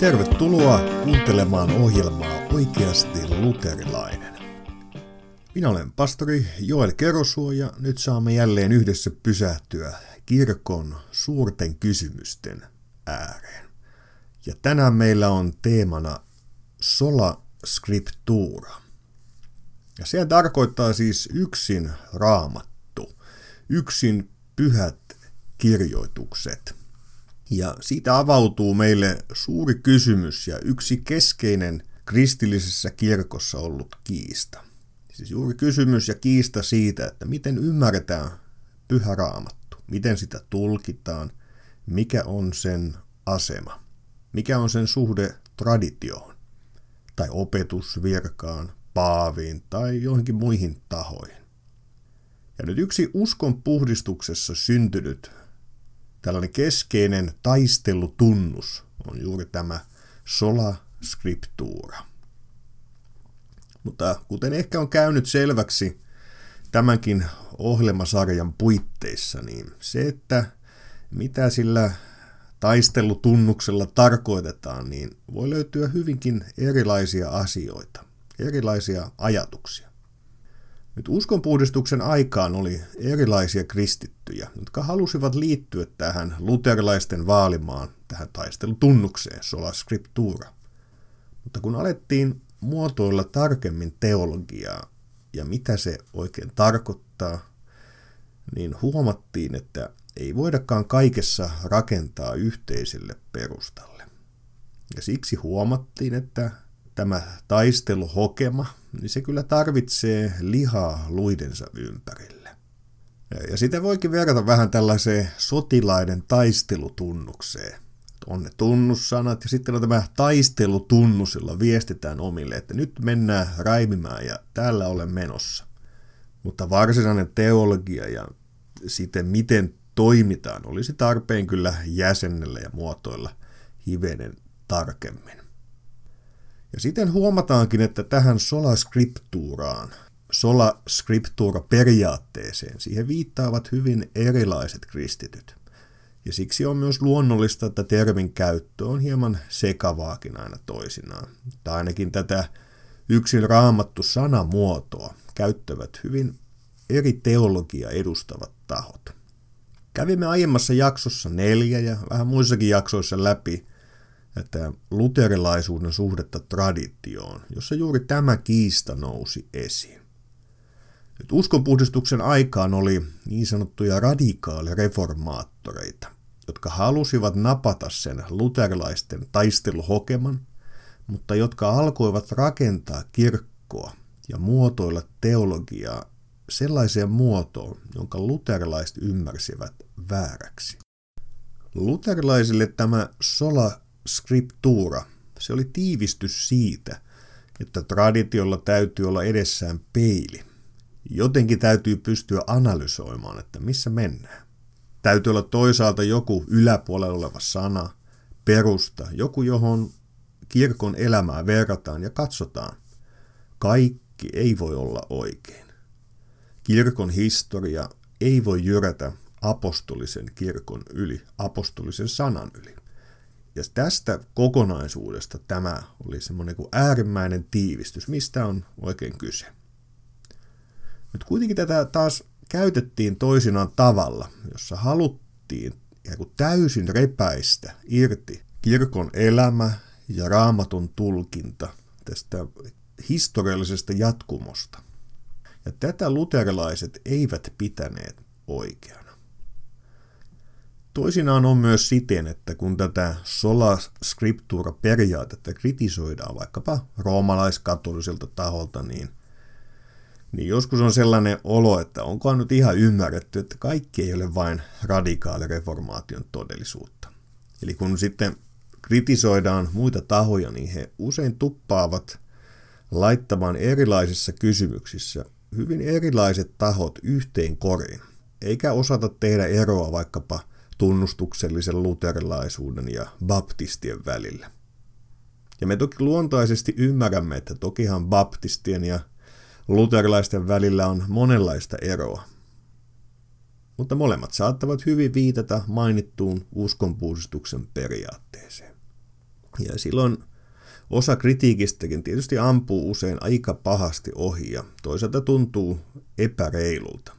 Tervetuloa kuuntelemaan ohjelmaa Oikeasti luterilainen. Minä olen pastori Joel Kerosuo ja nyt saamme jälleen yhdessä pysähtyä kirkon suurten kysymysten ääreen. Ja tänään meillä on teemana sola scriptura. Ja se tarkoittaa siis yksin raamattu, yksin pyhät kirjoitukset – ja siitä avautuu meille suuri kysymys ja yksi keskeinen kristillisessä kirkossa ollut kiista. Siis juuri kysymys ja kiista siitä, että miten ymmärretään pyhä raamattu, miten sitä tulkitaan, mikä on sen asema, mikä on sen suhde traditioon tai opetusvirkaan, paaviin tai johonkin muihin tahoihin. Ja nyt yksi uskon puhdistuksessa syntynyt Tällainen keskeinen taistelutunnus on juuri tämä sola scriptura. Mutta kuten ehkä on käynyt selväksi tämänkin ohjelmasarjan puitteissa, niin se, että mitä sillä taistelutunnuksella tarkoitetaan, niin voi löytyä hyvinkin erilaisia asioita, erilaisia ajatuksia. Nyt uskonpuhdistuksen aikaan oli erilaisia kristittyjä, jotka halusivat liittyä tähän luterilaisten vaalimaan, tähän taistelutunnukseen, sola scriptura. Mutta kun alettiin muotoilla tarkemmin teologiaa ja mitä se oikein tarkoittaa, niin huomattiin, että ei voidakaan kaikessa rakentaa yhteiselle perustalle. Ja siksi huomattiin, että tämä taisteluhokema, niin se kyllä tarvitsee lihaa luidensa ympärille. Ja sitä voikin verrata vähän tällaiseen sotilaiden taistelutunnukseen. On ne tunnussanat ja sitten on tämä taistelutunnus, jolla viestitään omille, että nyt mennään raimimään ja täällä olen menossa. Mutta varsinainen teologia ja sitten miten toimitaan olisi tarpeen kyllä jäsennellä ja muotoilla hivenen tarkemmin. Ja sitten huomataankin, että tähän sola scripturaan, sola scriptura periaatteeseen, siihen viittaavat hyvin erilaiset kristityt. Ja siksi on myös luonnollista, että termin käyttö on hieman sekavaakin aina toisinaan. Tai ainakin tätä yksin raamattu sanamuotoa käyttävät hyvin eri teologia edustavat tahot. Kävimme aiemmassa jaksossa neljä ja vähän muissakin jaksoissa läpi että luterilaisuuden suhdetta traditioon, jossa juuri tämä kiista nousi esiin. Nyt uskonpuhdistuksen aikaan oli niin sanottuja radikaalireformaattoreita, jotka halusivat napata sen luterilaisten taisteluhokeman, mutta jotka alkoivat rakentaa kirkkoa ja muotoilla teologiaa sellaiseen muotoon, jonka luterilaiset ymmärsivät vääräksi. Luterilaisille tämä sola scriptura, se oli tiivistys siitä, että traditiolla täytyy olla edessään peili. Jotenkin täytyy pystyä analysoimaan, että missä mennään. Täytyy olla toisaalta joku yläpuolella oleva sana, perusta, joku johon kirkon elämää verrataan ja katsotaan. Kaikki ei voi olla oikein. Kirkon historia ei voi jyrätä apostolisen kirkon yli, apostolisen sanan yli. Ja tästä kokonaisuudesta tämä oli semmoinen kuin äärimmäinen tiivistys, mistä on oikein kyse. Nyt kuitenkin tätä taas käytettiin toisinaan tavalla, jossa haluttiin täysin repäistä irti kirkon elämä ja raamatun tulkinta tästä historiallisesta jatkumosta. Ja tätä luterilaiset eivät pitäneet oikeana. Toisinaan on myös siten, että kun tätä sola scriptura periaatetta kritisoidaan vaikkapa roomalaiskatoliselta taholta, niin, niin joskus on sellainen olo, että onkohan nyt ihan ymmärretty, että kaikki ei ole vain radikaali reformaation todellisuutta. Eli kun sitten kritisoidaan muita tahoja, niin he usein tuppaavat laittamaan erilaisissa kysymyksissä hyvin erilaiset tahot yhteen koriin, eikä osata tehdä eroa vaikkapa – tunnustuksellisen luterilaisuuden ja baptistien välillä. Ja me toki luontaisesti ymmärrämme, että tokihan baptistien ja luterilaisten välillä on monenlaista eroa. Mutta molemmat saattavat hyvin viitata mainittuun uskonpuhdistuksen periaatteeseen. Ja silloin osa kritiikistäkin tietysti ampuu usein aika pahasti ohi ja toisaalta tuntuu epäreilulta.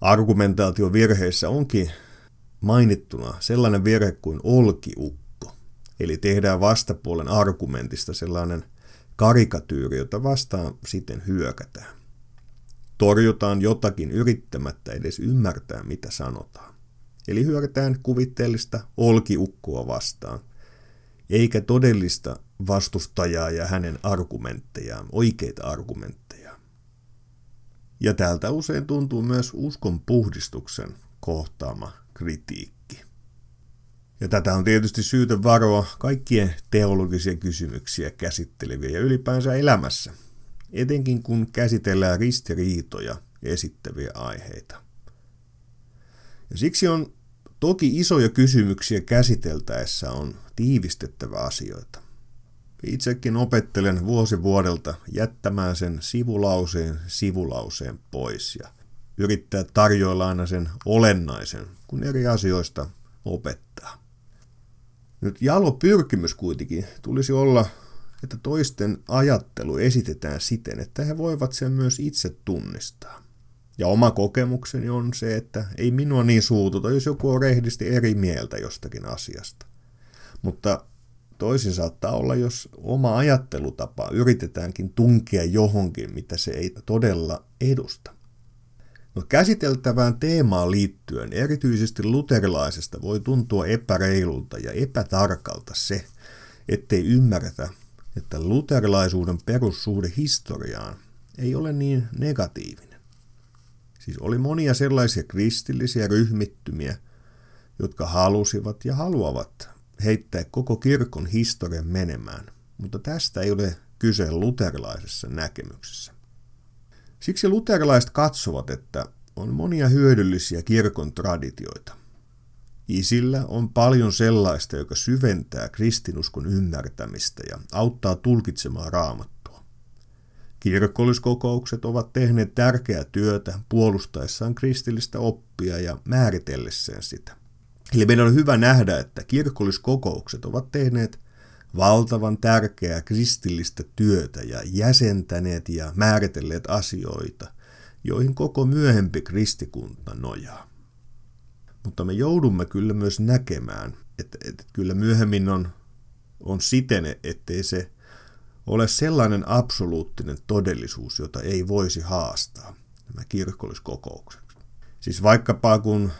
Argumentaation virheissä onkin mainittuna sellainen virhe kuin olkiukko, eli tehdään vastapuolen argumentista sellainen karikatyyri, jota vastaan sitten hyökätään. Torjutaan jotakin yrittämättä edes ymmärtää, mitä sanotaan. Eli hyökätään kuvitteellista olkiukkoa vastaan, eikä todellista vastustajaa ja hänen argumenttejaan, oikeita argumentteja. Ja täältä usein tuntuu myös uskon puhdistuksen kohtaama kritiikki. Ja tätä on tietysti syytä varoa kaikkien teologisia kysymyksiä käsitteleviä ja ylipäänsä elämässä, etenkin kun käsitellään ristiriitoja esittäviä aiheita. Ja siksi on toki isoja kysymyksiä käsiteltäessä on tiivistettävä asioita. Itsekin opettelen vuosi vuodelta jättämään sen sivulauseen sivulauseen pois ja yrittää tarjoilla aina sen olennaisen, kun eri asioista opettaa. Nyt jalo pyrkimys kuitenkin tulisi olla, että toisten ajattelu esitetään siten, että he voivat sen myös itse tunnistaa. Ja oma kokemukseni on se, että ei minua niin suututa, jos joku on rehdisti eri mieltä jostakin asiasta. Mutta toisin saattaa olla, jos oma ajattelutapa yritetäänkin tunkea johonkin, mitä se ei todella edusta. No käsiteltävään teemaan liittyen erityisesti luterilaisesta voi tuntua epäreilulta ja epätarkalta se, ettei ymmärretä, että luterilaisuuden perussuhde historiaan ei ole niin negatiivinen. Siis oli monia sellaisia kristillisiä ryhmittymiä, jotka halusivat ja haluavat heittää koko kirkon historian menemään, mutta tästä ei ole kyse luterilaisessa näkemyksessä. Siksi luterilaiset katsovat, että on monia hyödyllisiä kirkon traditioita. Isillä on paljon sellaista, joka syventää kristinuskon ymmärtämistä ja auttaa tulkitsemaan raamattua. Kirkolliskokoukset ovat tehneet tärkeää työtä puolustaessaan kristillistä oppia ja määritellessään sitä. Eli meidän on hyvä nähdä, että kirkolliskokoukset ovat tehneet valtavan tärkeää kristillistä työtä ja jäsentäneet ja määritelleet asioita, joihin koko myöhempi kristikunta nojaa. Mutta me joudumme kyllä myös näkemään, että, että kyllä myöhemmin on, on siten, ettei se ole sellainen absoluuttinen todellisuus, jota ei voisi haastaa, nämä kirkolliskokoukset. Siis vaikkapa kun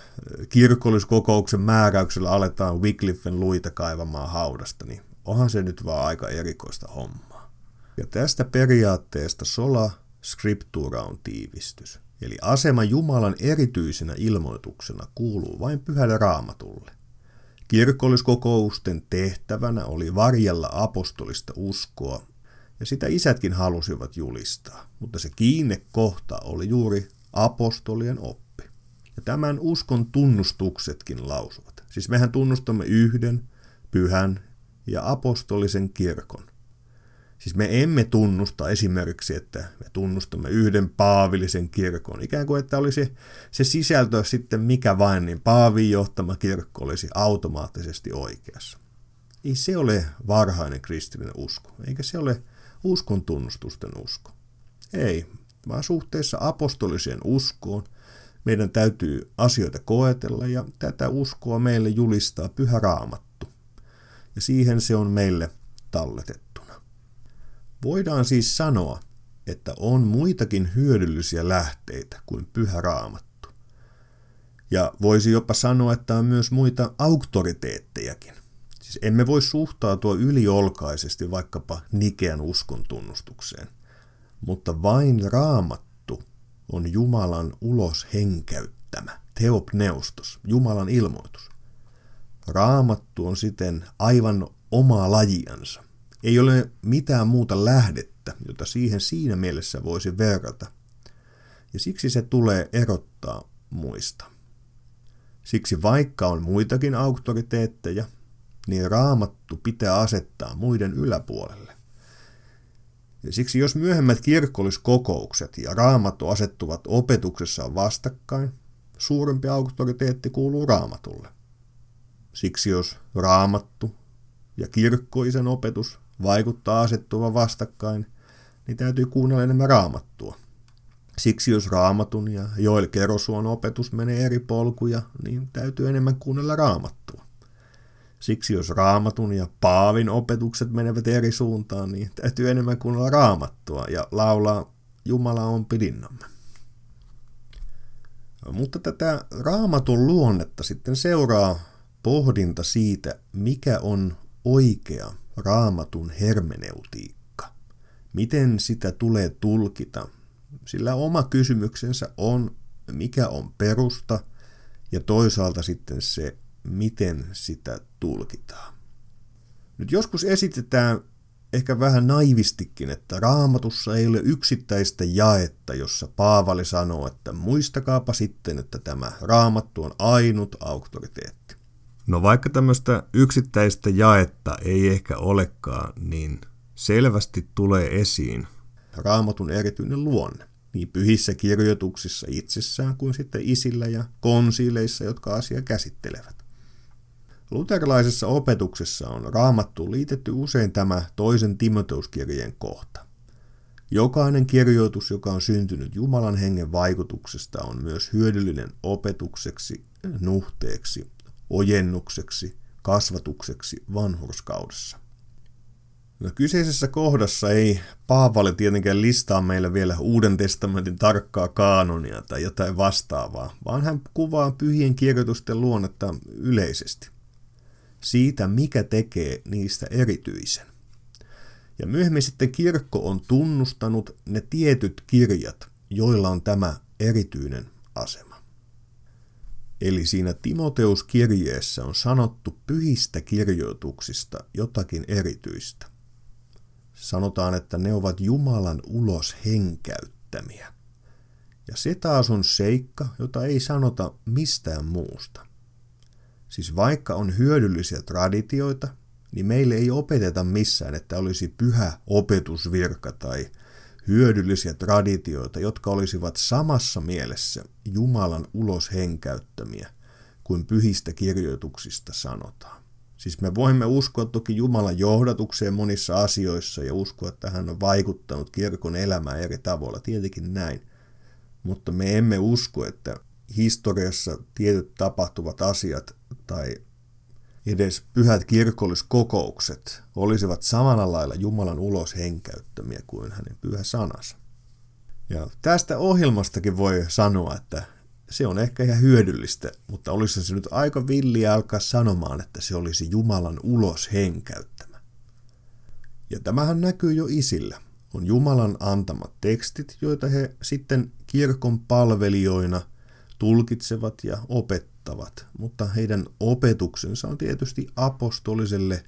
kirkolliskokouksen määräyksellä aletaan Wycliffen luita kaivamaan haudasta, niin onhan se nyt vaan aika erikoista hommaa. Ja tästä periaatteesta sola scriptura on tiivistys. Eli asema Jumalan erityisenä ilmoituksena kuuluu vain pyhälle raamatulle. Kirkolliskokousten tehtävänä oli varjella apostolista uskoa, ja sitä isätkin halusivat julistaa, mutta se kiinnekohta oli juuri apostolien oppi. Ja tämän uskon tunnustuksetkin lausuvat. Siis mehän tunnustamme yhden, pyhän ja apostolisen kirkon. Siis me emme tunnusta esimerkiksi, että me tunnustamme yhden paavillisen kirkon. Ikään kuin, että olisi se sisältö sitten mikä vain, niin paavin johtama kirkko olisi automaattisesti oikeassa. Ei se ole varhainen kristillinen usko, eikä se ole uskon tunnustusten usko. Ei, vaan suhteessa apostoliseen uskoon meidän täytyy asioita koetella ja tätä uskoa meille julistaa pyhä raamattu. Ja siihen se on meille talletettuna. Voidaan siis sanoa, että on muitakin hyödyllisiä lähteitä kuin pyhä raamattu. Ja voisi jopa sanoa, että on myös muita auktoriteettejakin. Siis emme voi suhtautua yliolkaisesti vaikkapa Nikean uskon tunnustukseen, mutta vain raamattu on Jumalan ulos henkäyttämä, teopneustos, Jumalan ilmoitus. Raamattu on siten aivan omaa lajiansa. Ei ole mitään muuta lähdettä, jota siihen siinä mielessä voisi verrata. Ja siksi se tulee erottaa muista. Siksi vaikka on muitakin auktoriteetteja, niin raamattu pitää asettaa muiden yläpuolelle. Ja siksi jos myöhemmät kirkolliskokoukset ja raamattu asettuvat opetuksessaan vastakkain, suurempi auktoriteetti kuuluu raamatulle. Siksi jos raamattu ja kirkkoisen opetus vaikuttaa asettuva vastakkain, niin täytyy kuunnella enemmän raamattua. Siksi jos raamatun ja Joel Kerosuon opetus menee eri polkuja, niin täytyy enemmän kuunnella raamattua. Siksi jos raamatun ja paavin opetukset menevät eri suuntaan, niin täytyy enemmän kuunnella raamattua ja laulaa Jumala on pidinnamme. Mutta tätä raamatun luonnetta sitten seuraa pohdinta siitä, mikä on oikea raamatun hermeneutiikka. Miten sitä tulee tulkita? Sillä oma kysymyksensä on, mikä on perusta, ja toisaalta sitten se, miten sitä tulkitaan. Nyt joskus esitetään ehkä vähän naivistikin, että raamatussa ei ole yksittäistä jaetta, jossa Paavali sanoo, että muistakaapa sitten, että tämä raamattu on ainut auktoriteetti. No vaikka tämmöistä yksittäistä jaetta ei ehkä olekaan, niin selvästi tulee esiin raamatun erityinen luonne. Niin pyhissä kirjoituksissa itsessään kuin sitten isillä ja konsiileissa, jotka asiaa käsittelevät. Luterilaisessa opetuksessa on raamattu liitetty usein tämä toisen Timoteuskirjeen kohta. Jokainen kirjoitus, joka on syntynyt Jumalan hengen vaikutuksesta, on myös hyödyllinen opetukseksi, nuhteeksi, ojennukseksi, kasvatukseksi vanhurskaudessa. No, kyseisessä kohdassa ei Paavali tietenkään listaa meille vielä Uuden testamentin tarkkaa kaanonia tai jotain vastaavaa, vaan hän kuvaa pyhien kirjoitusten luonnetta yleisesti – siitä, mikä tekee niistä erityisen. Ja myöhemmin sitten kirkko on tunnustanut ne tietyt kirjat, joilla on tämä erityinen asema. Eli siinä Timoteus-kirjeessä on sanottu pyhistä kirjoituksista jotakin erityistä. Sanotaan, että ne ovat Jumalan ulos henkäyttämiä. Ja se taas on seikka, jota ei sanota mistään muusta. Siis vaikka on hyödyllisiä traditioita, niin meille ei opeteta missään, että olisi pyhä opetusvirka tai hyödyllisiä traditioita, jotka olisivat samassa mielessä Jumalan ulos henkäyttämiä kuin pyhistä kirjoituksista sanotaan. Siis me voimme uskoa toki Jumalan johdatukseen monissa asioissa ja uskoa, että hän on vaikuttanut kirkon elämään eri tavoilla, tietenkin näin. Mutta me emme usko, että historiassa tietyt tapahtuvat asiat tai edes pyhät kirkolliskokoukset olisivat samalla lailla Jumalan ulos henkäyttämiä kuin hänen pyhä sanansa. Ja tästä ohjelmastakin voi sanoa, että se on ehkä ihan hyödyllistä, mutta olisi se nyt aika villiä alkaa sanomaan, että se olisi Jumalan ulos henkäyttämä. Ja tämähän näkyy jo isillä. On Jumalan antamat tekstit, joita he sitten kirkon palvelijoina tulkitsevat ja opettavat, mutta heidän opetuksensa on tietysti apostoliselle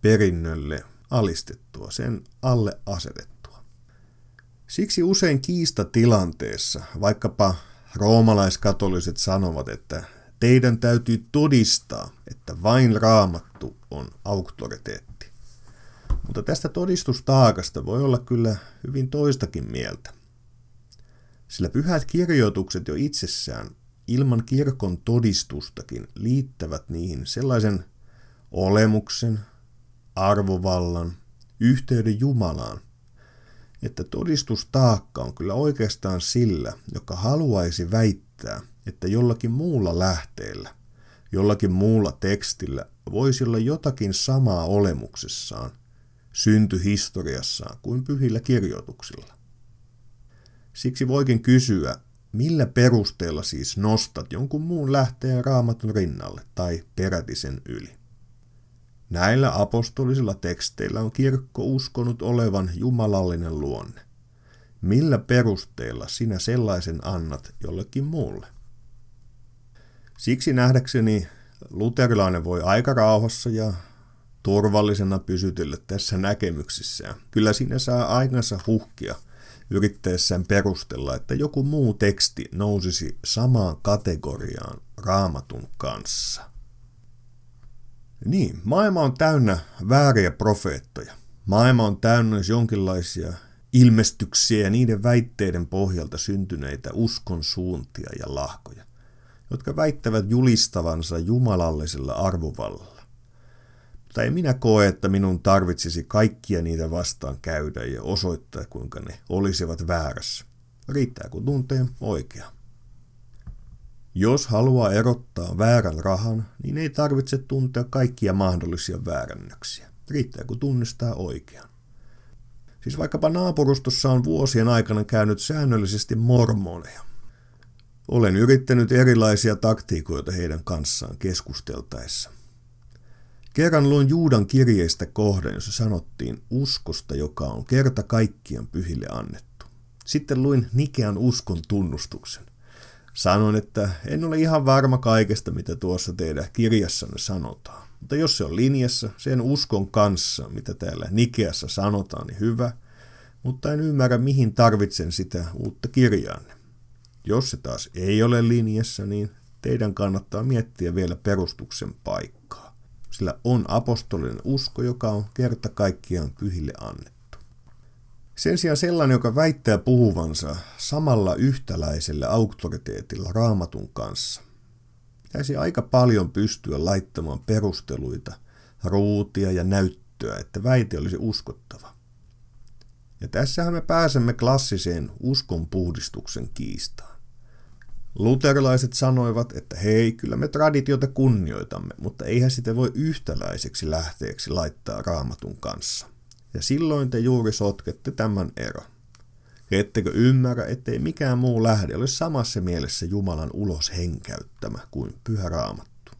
perinnölle alistettua, sen alle asetettua. Siksi usein kiistatilanteessa, vaikkapa roomalaiskatoliset sanovat, että teidän täytyy todistaa, että vain raamattu on auktoriteetti. Mutta tästä todistustaakasta voi olla kyllä hyvin toistakin mieltä. Sillä pyhät kirjoitukset jo itsessään ilman kirkon todistustakin liittävät niihin sellaisen olemuksen, arvovallan, yhteyden Jumalaan, että todistustaakka on kyllä oikeastaan sillä, joka haluaisi väittää, että jollakin muulla lähteellä, jollakin muulla tekstillä voisi olla jotakin samaa olemuksessaan, syntyhistoriassaan kuin pyhillä kirjoituksilla. Siksi voikin kysyä, millä perusteella siis nostat jonkun muun lähteen raamatun rinnalle tai peräti sen yli. Näillä apostolisilla teksteillä on kirkko uskonut olevan jumalallinen luonne. Millä perusteella sinä sellaisen annat jollekin muulle? Siksi nähdäkseni luterilainen voi aika rauhassa ja turvallisena pysytellä tässä näkemyksissään. Kyllä siinä saa aikansa huhkia – yrittäessään perustella, että joku muu teksti nousisi samaan kategoriaan raamatun kanssa. Niin, maailma on täynnä vääriä profeettoja. Maailma on täynnä jonkinlaisia ilmestyksiä ja niiden väitteiden pohjalta syntyneitä uskon suuntia ja lahkoja, jotka väittävät julistavansa jumalallisella arvovallalla. Mutta ei minä koe, että minun tarvitsisi kaikkia niitä vastaan käydä ja osoittaa, kuinka ne olisivat väärässä. Riittää, kun tuntee oikea. Jos haluaa erottaa väärän rahan, niin ei tarvitse tuntea kaikkia mahdollisia väärännöksiä. Riittää, kun tunnistaa oikean. Siis vaikkapa naapurustossa on vuosien aikana käynyt säännöllisesti mormoneja. Olen yrittänyt erilaisia taktiikoita heidän kanssaan keskusteltaessa. Kerran luin Juudan kirjeistä kohden, jossa sanottiin uskosta, joka on kerta kaikkiaan pyhille annettu. Sitten luin Nikean uskon tunnustuksen. Sanoin, että en ole ihan varma kaikesta, mitä tuossa teidän kirjassanne sanotaan. Mutta jos se on linjassa sen uskon kanssa, mitä täällä Nikeassa sanotaan, niin hyvä. Mutta en ymmärrä, mihin tarvitsen sitä uutta kirjaanne. Jos se taas ei ole linjassa, niin teidän kannattaa miettiä vielä perustuksen paikkaa. Sillä on apostolinen usko, joka on kerta kaikkiaan pyhille annettu. Sen sijaan sellainen, joka väittää puhuvansa samalla yhtäläisellä auktoriteetilla raamatun kanssa, pitäisi aika paljon pystyä laittamaan perusteluita, ruutia ja näyttöä, että väite olisi uskottava. Ja tässähän me pääsemme klassiseen uskonpuhdistuksen kiistaan. Luterilaiset sanoivat, että hei, kyllä me traditiota kunnioitamme, mutta eihän sitä voi yhtäläiseksi lähteeksi laittaa raamatun kanssa. Ja silloin te juuri sotkette tämän eron. Ettekö ymmärrä, ettei mikään muu lähde ole samassa mielessä Jumalan ulos henkäyttämä kuin pyhä raamattu.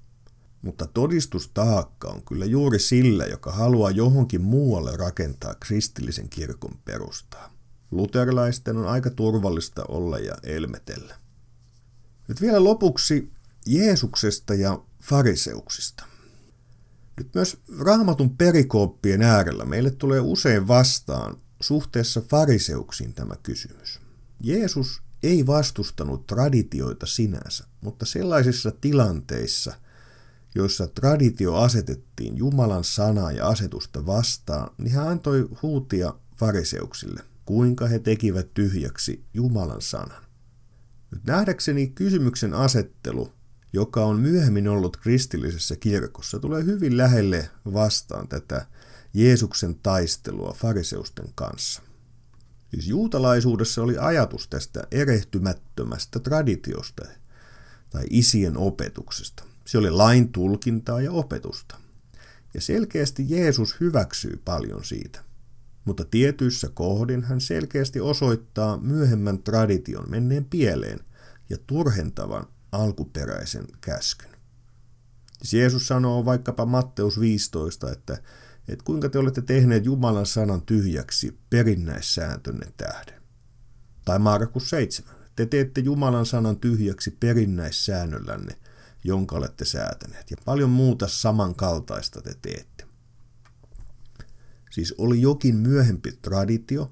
Mutta todistustaakka on kyllä juuri sillä, joka haluaa johonkin muualle rakentaa kristillisen kirkon perustaa. Luterilaisten on aika turvallista olla ja elmetellä. Nyt vielä lopuksi Jeesuksesta ja fariseuksista. Nyt myös raamatun perikooppien äärellä meille tulee usein vastaan suhteessa fariseuksiin tämä kysymys. Jeesus ei vastustanut traditioita sinänsä, mutta sellaisissa tilanteissa, joissa traditio asetettiin Jumalan sanaa ja asetusta vastaan, niin hän antoi huutia fariseuksille, kuinka he tekivät tyhjäksi Jumalan sanan. Nähdäkseni kysymyksen asettelu, joka on myöhemmin ollut kristillisessä kirkossa, tulee hyvin lähelle vastaan tätä Jeesuksen taistelua fariseusten kanssa. Siis juutalaisuudessa oli ajatus tästä erehtymättömästä traditiosta tai isien opetuksesta. Se oli lain tulkintaa ja opetusta. Ja selkeästi Jeesus hyväksyy paljon siitä. Mutta tietyissä kohdin hän selkeästi osoittaa myöhemmän tradition menneen pieleen ja turhentavan alkuperäisen käskyn. Siis Jeesus sanoo vaikkapa Matteus 15, että että kuinka te olette tehneet Jumalan sanan tyhjäksi perinnäissääntönne tähden. Tai Markus 7. Te teette Jumalan sanan tyhjäksi perinnäissäännöllänne, jonka olette säätäneet. Ja paljon muuta samankaltaista te teette. Siis oli jokin myöhempi traditio,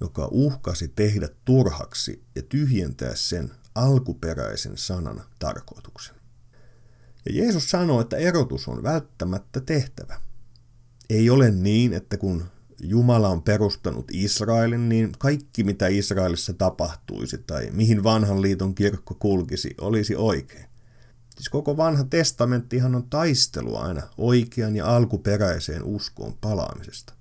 joka uhkasi tehdä turhaksi ja tyhjentää sen alkuperäisen sanan tarkoituksen. Ja Jeesus sanoi, että erotus on välttämättä tehtävä – ei ole niin, että kun Jumala on perustanut Israelin, niin kaikki mitä Israelissa tapahtuisi tai mihin vanhan liiton kirkko kulkisi, olisi oikein. Siis koko vanha testamenttihan on taistelua aina oikean ja alkuperäiseen uskoon palaamisesta.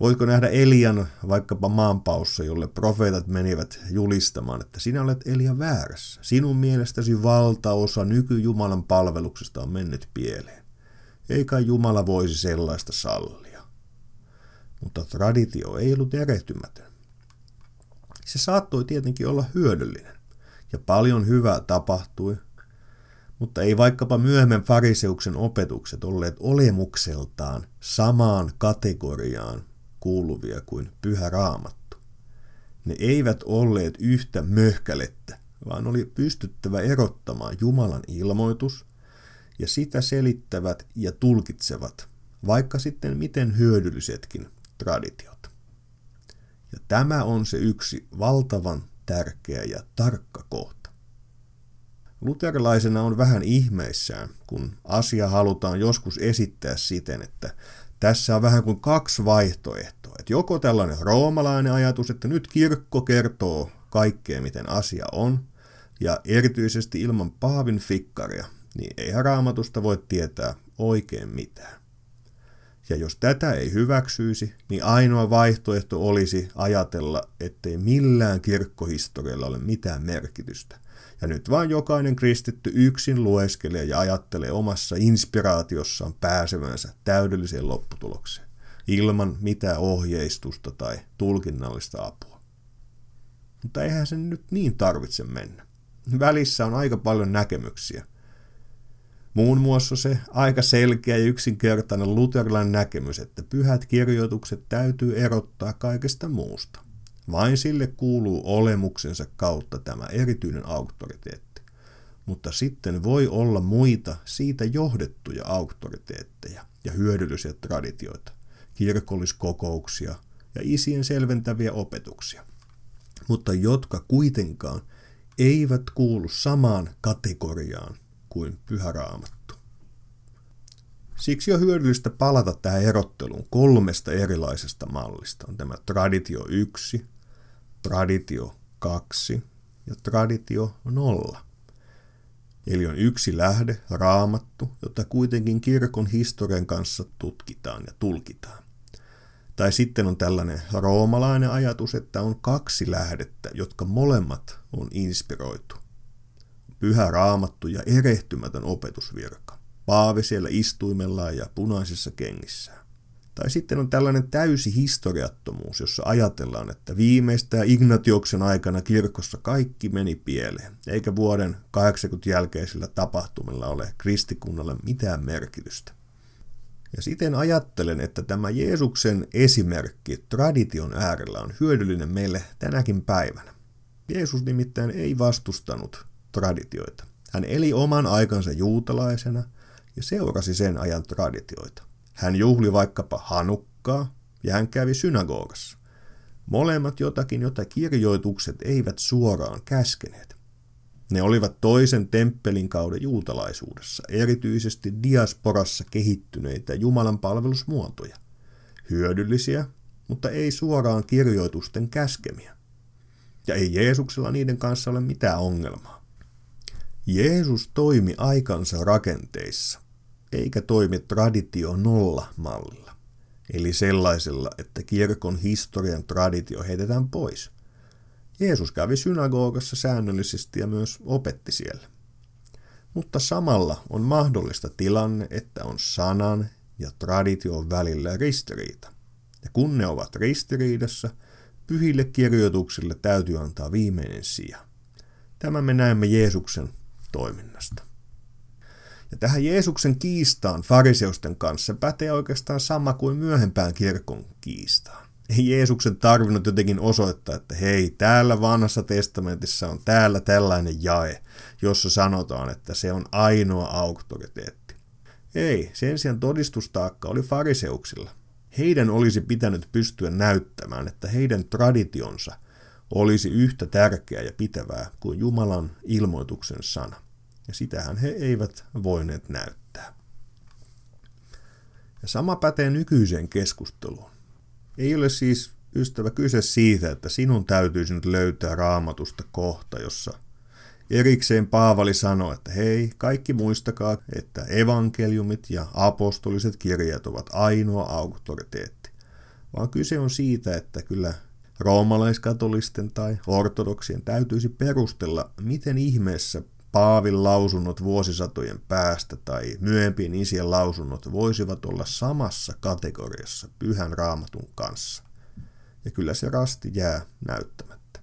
Voitko nähdä Elian vaikkapa maanpaussa, jolle profeetat menivät julistamaan, että sinä olet Elia väärässä. Sinun mielestäsi valtaosa nykyjumalan palveluksesta on mennyt pieleen. Eikä Jumala voisi sellaista sallia. Mutta traditio ei ollut erehtymätön. Se saattoi tietenkin olla hyödyllinen, ja paljon hyvää tapahtui, mutta ei vaikkapa myöhemmin fariseuksen opetukset olleet olemukseltaan samaan kategoriaan kuuluvia kuin pyhä raamattu. Ne eivät olleet yhtä möhkälettä, vaan oli pystyttävä erottamaan Jumalan ilmoitus ja sitä selittävät ja tulkitsevat, vaikka sitten miten hyödyllisetkin traditiot. Ja tämä on se yksi valtavan tärkeä ja tarkka kohta. Luterilaisena on vähän ihmeissään, kun asia halutaan joskus esittää siten, että tässä on vähän kuin kaksi vaihtoehtoa. Että joko tällainen roomalainen ajatus, että nyt kirkko kertoo kaikkea, miten asia on, ja erityisesti ilman paavin fikkaria, niin ei raamatusta voi tietää oikein mitään. Ja jos tätä ei hyväksyisi, niin ainoa vaihtoehto olisi ajatella, ettei millään kirkkohistorialla ole mitään merkitystä. Ja nyt vain jokainen kristitty yksin lueskelee ja ajattelee omassa inspiraatiossaan pääsevänsä täydelliseen lopputulokseen, ilman mitään ohjeistusta tai tulkinnallista apua. Mutta eihän se nyt niin tarvitse mennä. Välissä on aika paljon näkemyksiä – Muun muassa se aika selkeä ja yksinkertainen luterilainen näkemys, että pyhät kirjoitukset täytyy erottaa kaikesta muusta. Vain sille kuuluu olemuksensa kautta tämä erityinen auktoriteetti. Mutta sitten voi olla muita siitä johdettuja auktoriteetteja ja hyödyllisiä traditioita, kirkolliskokouksia ja isien selventäviä opetuksia, mutta jotka kuitenkaan eivät kuulu samaan kategoriaan kuin pyhä raamattu. Siksi on hyödyllistä palata tähän erotteluun kolmesta erilaisesta mallista. On tämä traditio 1, traditio 2 ja traditio 0. Eli on yksi lähde, raamattu, jota kuitenkin kirkon historian kanssa tutkitaan ja tulkitaan. Tai sitten on tällainen roomalainen ajatus, että on kaksi lähdettä, jotka molemmat on inspiroitu pyhä raamattu ja erehtymätön opetusvirka. Paavi siellä istuimellaan ja punaisissa kengissään. Tai sitten on tällainen täysi historiattomuus, jossa ajatellaan, että viimeistään Ignatioksen aikana kirkossa kaikki meni pieleen, eikä vuoden 80 jälkeisillä tapahtumilla ole kristikunnalle mitään merkitystä. Ja siten ajattelen, että tämä Jeesuksen esimerkki tradition äärellä on hyödyllinen meille tänäkin päivänä. Jeesus nimittäin ei vastustanut traditioita. Hän eli oman aikansa juutalaisena ja seurasi sen ajan traditioita. Hän juhli vaikkapa Hanukkaa ja hän kävi synagogassa. Molemmat jotakin, jota kirjoitukset eivät suoraan käskeneet. Ne olivat toisen temppelin kauden juutalaisuudessa, erityisesti diasporassa kehittyneitä Jumalan palvelusmuotoja. Hyödyllisiä, mutta ei suoraan kirjoitusten käskemiä. Ja ei Jeesuksella niiden kanssa ole mitään ongelmaa. Jeesus toimi aikansa rakenteissa, eikä toimi traditio nolla mallilla, eli sellaisella, että kirkon historian traditio heitetään pois. Jeesus kävi synagogassa säännöllisesti ja myös opetti siellä. Mutta samalla on mahdollista tilanne, että on sanan ja tradition välillä ristiriita. Ja kun ne ovat ristiriidassa, pyhille kirjoituksille täytyy antaa viimeinen sija. Tämä me näemme Jeesuksen toiminnasta. Ja tähän Jeesuksen kiistaan fariseusten kanssa pätee oikeastaan sama kuin myöhempään kirkon kiistaan. Ei Jeesuksen tarvinnut jotenkin osoittaa, että hei, täällä vanhassa testamentissa on täällä tällainen jae, jossa sanotaan, että se on ainoa auktoriteetti. Ei, sen sijaan todistustaakka oli fariseuksilla. Heidän olisi pitänyt pystyä näyttämään, että heidän traditionsa – olisi yhtä tärkeää ja pitävää kuin Jumalan ilmoituksen sana. Ja sitähän he eivät voineet näyttää. Ja sama pätee nykyiseen keskusteluun. Ei ole siis ystävä kyse siitä, että sinun täytyisi nyt löytää raamatusta kohta, jossa erikseen Paavali sanoi, että hei, kaikki muistakaa, että evankeliumit ja apostoliset kirjat ovat ainoa auktoriteetti. Vaan kyse on siitä, että kyllä roomalaiskatolisten tai ortodoksien täytyisi perustella, miten ihmeessä Paavin lausunnot vuosisatojen päästä tai myöhempien isien lausunnot voisivat olla samassa kategoriassa pyhän raamatun kanssa. Ja kyllä se rasti jää näyttämättä.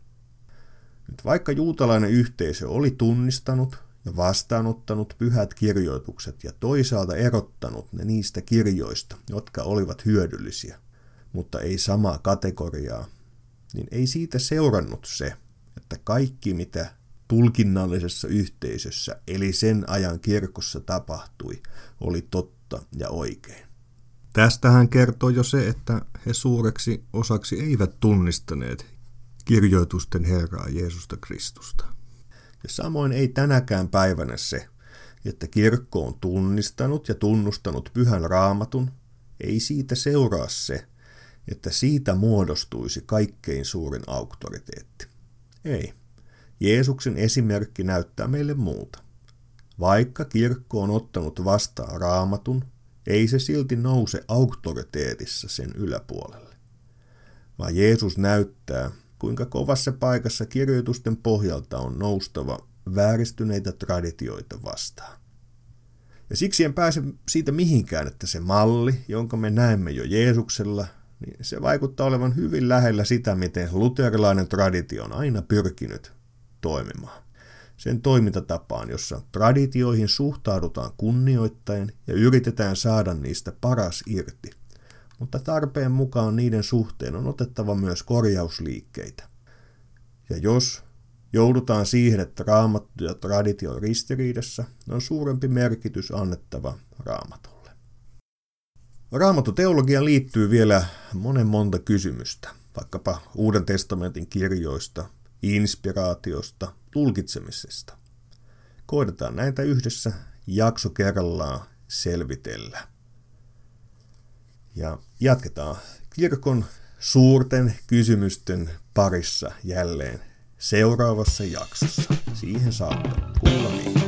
Nyt vaikka juutalainen yhteisö oli tunnistanut ja vastaanottanut pyhät kirjoitukset ja toisaalta erottanut ne niistä kirjoista, jotka olivat hyödyllisiä, mutta ei samaa kategoriaa niin ei siitä seurannut se, että kaikki mitä tulkinnallisessa yhteisössä eli sen ajan kirkossa tapahtui, oli totta ja oikein. Tästähän kertoo jo se, että he suureksi osaksi eivät tunnistaneet kirjoitusten Herraa Jeesusta Kristusta. Ja samoin ei tänäkään päivänä se, että kirkko on tunnistanut ja tunnustanut pyhän raamatun, ei siitä seuraa se, että siitä muodostuisi kaikkein suurin auktoriteetti. Ei. Jeesuksen esimerkki näyttää meille muuta. Vaikka kirkko on ottanut vastaan raamatun ei se silti nouse auktoriteetissa sen yläpuolelle, vaan Jeesus näyttää, kuinka kovassa paikassa kirjoitusten pohjalta on noustava vääristyneitä traditioita vastaan. Ja siksi en pääse siitä mihinkään, että se malli, jonka me näemme jo Jeesuksella, niin se vaikuttaa olevan hyvin lähellä sitä, miten luterilainen traditio on aina pyrkinyt toimimaan. Sen toimintatapaan, jossa traditioihin suhtaudutaan kunnioittaen ja yritetään saada niistä paras irti, mutta tarpeen mukaan niiden suhteen on otettava myös korjausliikkeitä. Ja jos joudutaan siihen, että raamattu ja traditio on ristiriidassa, on suurempi merkitys annettava raamatulle. Raamattuteologiaan liittyy vielä monen monta kysymystä, vaikkapa Uuden testamentin kirjoista, inspiraatiosta, tulkitsemisesta. Koitetaan näitä yhdessä jakso kerrallaan selvitellä. Ja jatketaan kirkon suurten kysymysten parissa jälleen seuraavassa jaksossa. Siihen saakka kuulemiin.